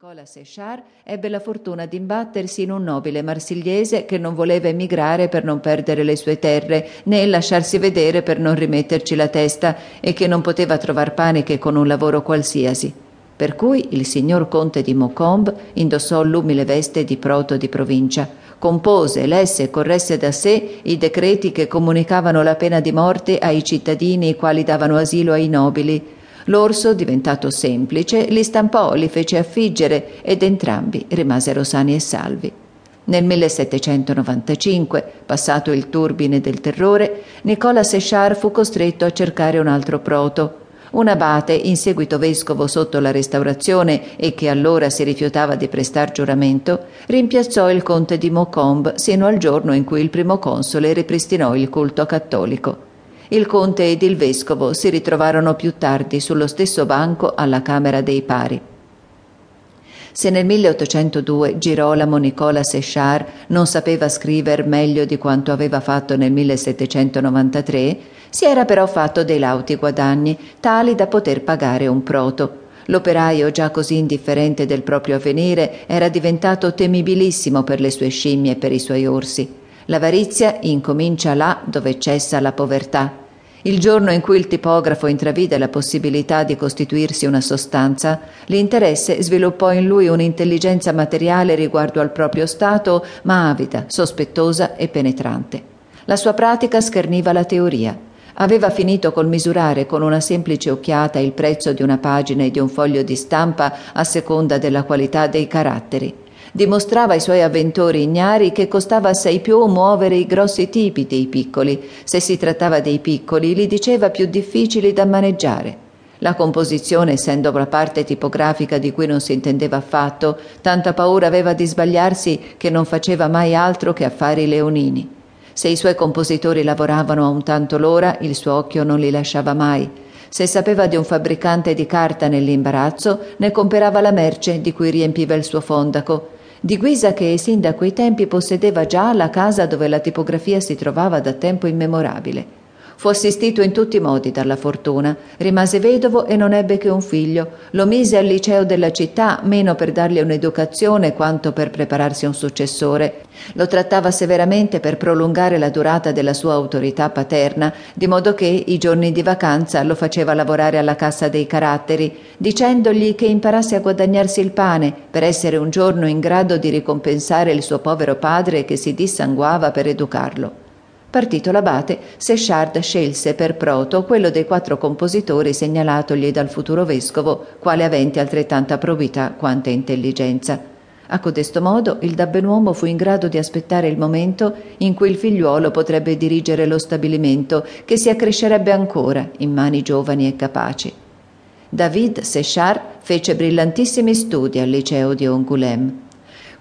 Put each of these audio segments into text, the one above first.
Nicola Séchard ebbe la fortuna di imbattersi in un nobile marsigliese che non voleva emigrare per non perdere le sue terre, né lasciarsi vedere per non rimetterci la testa e che non poteva trovar pane che con un lavoro qualsiasi. Per cui il signor conte di Maucombe indossò l'umile veste di proto di provincia, compose, lesse e corresse da sé i decreti che comunicavano la pena di morte ai cittadini i quali davano asilo ai nobili, L'orso, diventato semplice, li stampò, li fece affiggere ed entrambi rimasero sani e salvi. Nel 1795, passato il turbine del terrore, Nicola Séchard fu costretto a cercare un altro proto. Un abate, in seguito vescovo sotto la Restaurazione e che allora si rifiutava di prestar giuramento, rimpiazzò il conte di Maucombe sino al giorno in cui il primo console ripristinò il culto cattolico. Il conte ed il vescovo si ritrovarono più tardi sullo stesso banco alla Camera dei Pari. Se nel 1802 Girolamo Nicola Séchard non sapeva scrivere meglio di quanto aveva fatto nel 1793, si era però fatto dei lauti guadagni, tali da poter pagare un proto. L'operaio, già così indifferente del proprio avvenire, era diventato temibilissimo per le sue scimmie e per i suoi orsi. L'avarizia incomincia là dove cessa la povertà. Il giorno in cui il tipografo intravide la possibilità di costituirsi una sostanza, l'interesse sviluppò in lui un'intelligenza materiale riguardo al proprio stato, ma avida, sospettosa e penetrante. La sua pratica scherniva la teoria. Aveva finito col misurare con una semplice occhiata il prezzo di una pagina e di un foglio di stampa a seconda della qualità dei caratteri. Dimostrava ai suoi avventori ignari che costava assai più muovere i grossi tipi dei piccoli. Se si trattava dei piccoli, li diceva più difficili da maneggiare. La composizione, essendo la parte tipografica di cui non si intendeva affatto, tanta paura aveva di sbagliarsi che non faceva mai altro che affari leonini. Se i suoi compositori lavoravano a un tanto l'ora, il suo occhio non li lasciava mai. Se sapeva di un fabbricante di carta nell'imbarazzo, ne comperava la merce di cui riempiva il suo fondaco di guisa che sin da quei tempi possedeva già la casa dove la tipografia si trovava da tempo immemorabile. Fu assistito in tutti i modi dalla fortuna, rimase vedovo e non ebbe che un figlio. Lo mise al liceo della città, meno per dargli un'educazione quanto per prepararsi un successore. Lo trattava severamente per prolungare la durata della sua autorità paterna, di modo che i giorni di vacanza lo faceva lavorare alla cassa dei caratteri, dicendogli che imparasse a guadagnarsi il pane per essere un giorno in grado di ricompensare il suo povero padre che si dissanguava per educarlo. Partito l'abate, Séchard scelse per proto quello dei quattro compositori segnalatogli dal futuro vescovo, quale avente altrettanta probità quanta intelligenza. A codesto modo il dabbenuomo fu in grado di aspettare il momento in cui il figliuolo potrebbe dirigere lo stabilimento, che si accrescerebbe ancora in mani giovani e capaci. David Séchard fece brillantissimi studi al liceo di Angoulême.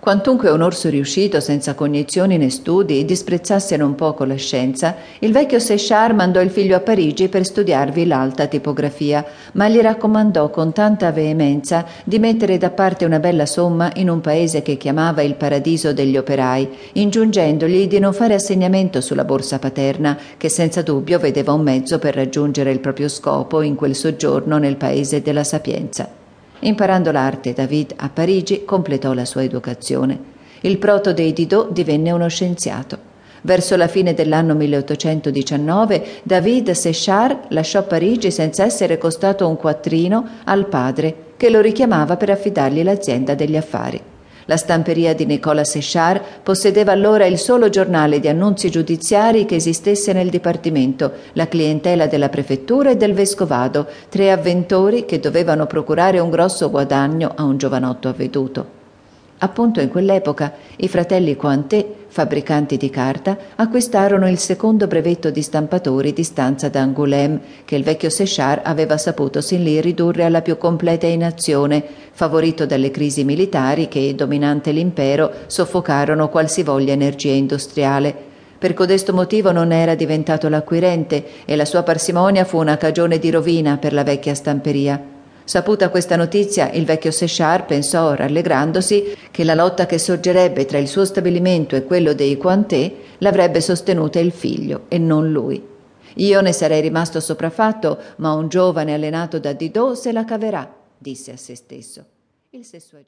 Quantunque un orso riuscito, senza cognizioni né studi, disprezzasse non poco la scienza, il vecchio Séchard mandò il figlio a Parigi per studiarvi l'alta tipografia, ma gli raccomandò con tanta veemenza di mettere da parte una bella somma in un paese che chiamava il paradiso degli operai, ingiungendogli di non fare assegnamento sulla borsa paterna, che senza dubbio vedeva un mezzo per raggiungere il proprio scopo in quel soggiorno nel paese della sapienza. Imparando l'arte, David a Parigi completò la sua educazione. Il proto dei Didot divenne uno scienziato. Verso la fine dell'anno 1819 David Séchard lasciò Parigi senza essere costato un quattrino al padre, che lo richiamava per affidargli l'azienda degli affari. La stamperia di Nicola Séchard possedeva allora il solo giornale di annunzi giudiziari che esistesse nel dipartimento, la clientela della prefettura e del vescovado, tre avventori che dovevano procurare un grosso guadagno a un giovanotto avveduto. Appunto in quell'epoca i fratelli Cointet, fabbricanti di carta, acquistarono il secondo brevetto di stampatori di stanza da Angoulême, che il vecchio Séchard aveva saputo sin lì ridurre alla più completa inazione, favorito dalle crisi militari che, dominante l'impero, soffocarono qualsivoglia energia industriale. Per codesto motivo non era diventato l'acquirente e la sua parsimonia fu una cagione di rovina per la vecchia stamperia. Saputa questa notizia, il vecchio Séchard pensò, rallegrandosi, che la lotta che sorgerebbe tra il suo stabilimento e quello dei Cointet l'avrebbe sostenuta il figlio e non lui. Io ne sarei rimasto sopraffatto, ma un giovane allenato da Didot se la caverà, disse a se stesso. Il sessuagenato